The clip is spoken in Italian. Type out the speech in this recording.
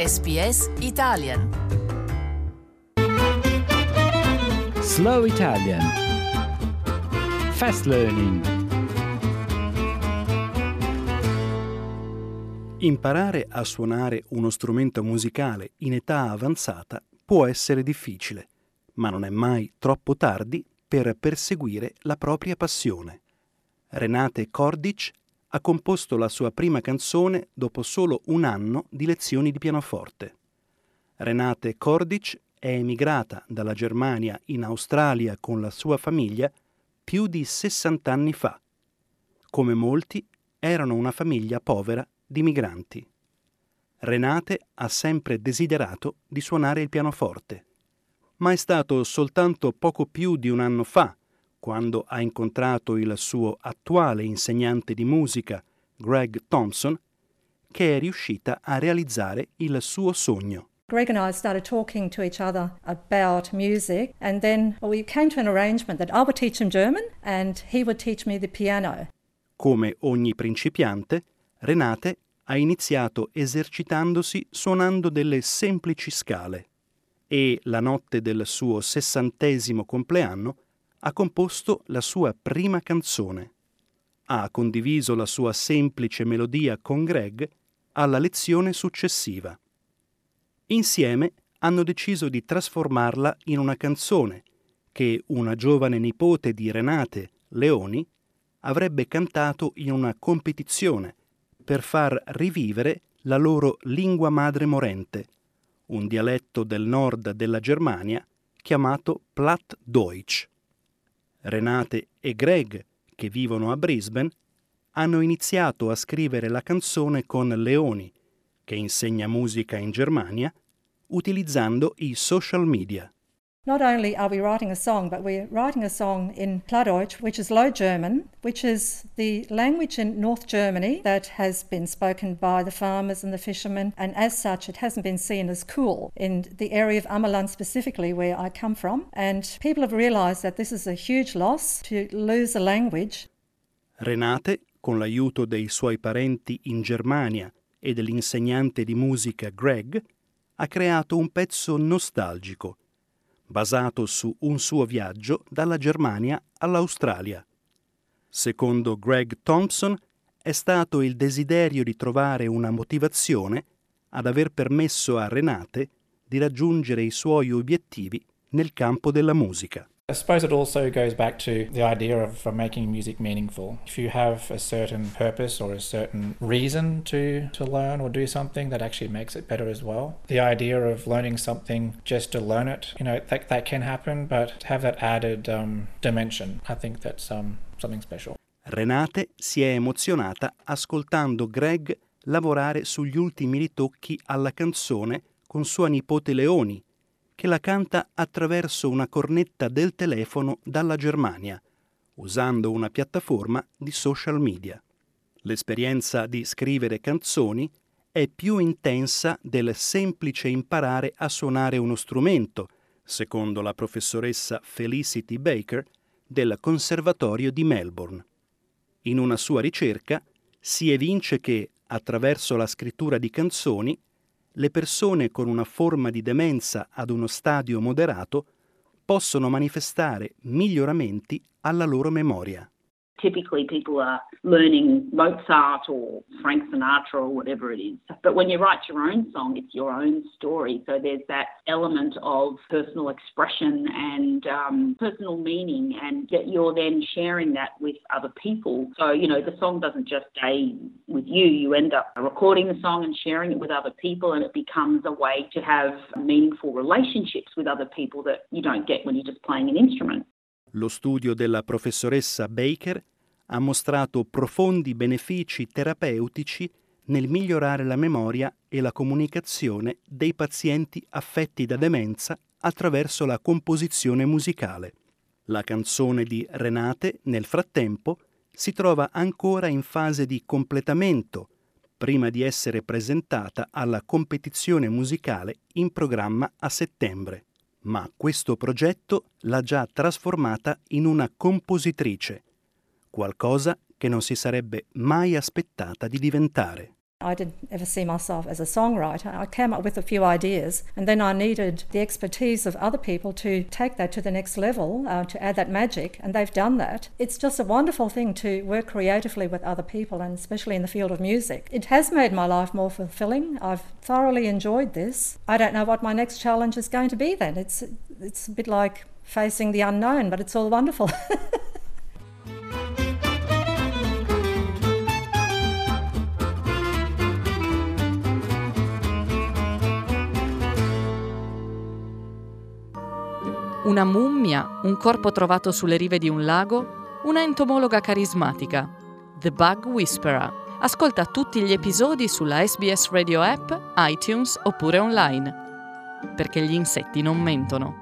SBS Italian. Slow Italian Fast Learning Imparare a suonare uno strumento musicale in età avanzata può essere difficile, ma non è mai troppo tardi per perseguire la propria passione. Renate Cordic ha composto la sua prima canzone dopo solo un anno di lezioni di pianoforte. Renate Cordic è emigrata dalla Germania in Australia con la sua famiglia più di 60 anni fa. Come molti, erano una famiglia povera di migranti. Renate ha sempre desiderato di suonare il pianoforte, ma è stato soltanto poco più di un anno fa quando ha incontrato il suo attuale insegnante di musica, Greg Thompson, che è riuscita a realizzare il suo sogno. Greg and I started talking to each other about music, and then we came to an arrangement that I would teach him German and he would teach me the piano. Come ogni principiante, Renate ha iniziato esercitandosi suonando delle semplici scale e la notte del suo sessantesimo compleanno ha composto la sua prima canzone. Ha condiviso la sua semplice melodia con Greg alla lezione successiva. Insieme hanno deciso di trasformarla in una canzone che una giovane nipote di Renate, Leoni, avrebbe cantato in una competizione per far rivivere la loro lingua madre morente, un dialetto del nord della Germania chiamato Plattdeutsch. Renate e Greg, che vivono a Brisbane, hanno iniziato a scrivere la canzone con Leoni, che insegna musica in Germania, utilizzando i social media. Not only are we writing a song, but we're writing a song in Plattdeutsch, which is Low German, which is the language in North Germany that has been spoken by the farmers and the fishermen, and as such, it hasn't been seen as cool in the area of Ammerland specifically, where I come from. And people have realised that this is a huge loss to lose a language. Renate, con l'aiuto dei suoi parenti in Germania e dell'insegnante di musica Greg, ha creato un pezzo nostalgico basato su un suo viaggio dalla Germania all'Australia. Secondo Greg Thompson, è stato il desiderio di trovare una motivazione ad aver permesso a Renate di raggiungere i suoi obiettivi nel campo della musica. I suppose it also goes back to the idea of making music meaningful. If you have a certain purpose or a certain reason to, to learn or do something, that actually makes it better as well. The idea of learning something just to learn it, you know, that, that can happen, but to have that added um, dimension, I think that's um, something special. Renate si è emozionata ascoltando Greg lavorare sugli ultimi ritocchi alla canzone con sua nipote Leoni, che la canta attraverso una cornetta del telefono dalla Germania, usando una piattaforma di social media. L'esperienza di scrivere canzoni è più intensa del semplice imparare a suonare uno strumento, secondo la professoressa Felicity Baker del Conservatorio di Melbourne. In una sua ricerca si evince che, attraverso la scrittura di canzoni, le persone con una forma di demenza ad uno stadio moderato possono manifestare miglioramenti alla loro memoria. Typically people are learning Mozart or Frank Sinatra or whatever it is. But when you write your own song, it's your own story. So there's that element of personal expression and um, personal meaning, and you're then sharing that with other people. So, you know, the song doesn't just stay with you, you end up recording the song and sharing it with other people, and it becomes a way to have meaningful relationships with other people that you don't get when you're just playing an instrument. Lo studio della professoressa Baker ha mostrato profondi benefici terapeutici nel migliorare la memoria e la comunicazione dei pazienti affetti da demenza attraverso la composizione musicale. La canzone di Renate, nel frattempo, si trova ancora in fase di completamento, prima di essere presentata alla competizione musicale in programma a settembre ma questo progetto l'ha già trasformata in una compositrice, qualcosa che non si sarebbe mai aspettata di diventare. I didn't ever see myself as a songwriter. I came up with a few ideas, and then I needed the expertise of other people to take that to the next level, uh, to add that magic, and they've done that. It's just a wonderful thing to work creatively with other people, and especially in the field of music. It has made my life more fulfilling. I've thoroughly enjoyed this. I don't know what my next challenge is going to be then. It's, it's a bit like facing the unknown, but it's all wonderful. una mummia, un corpo trovato sulle rive di un lago, una entomologa carismatica. The Bug Whisperer. Ascolta tutti gli episodi sulla SBS Radio app, iTunes oppure online. Perché gli insetti non mentono.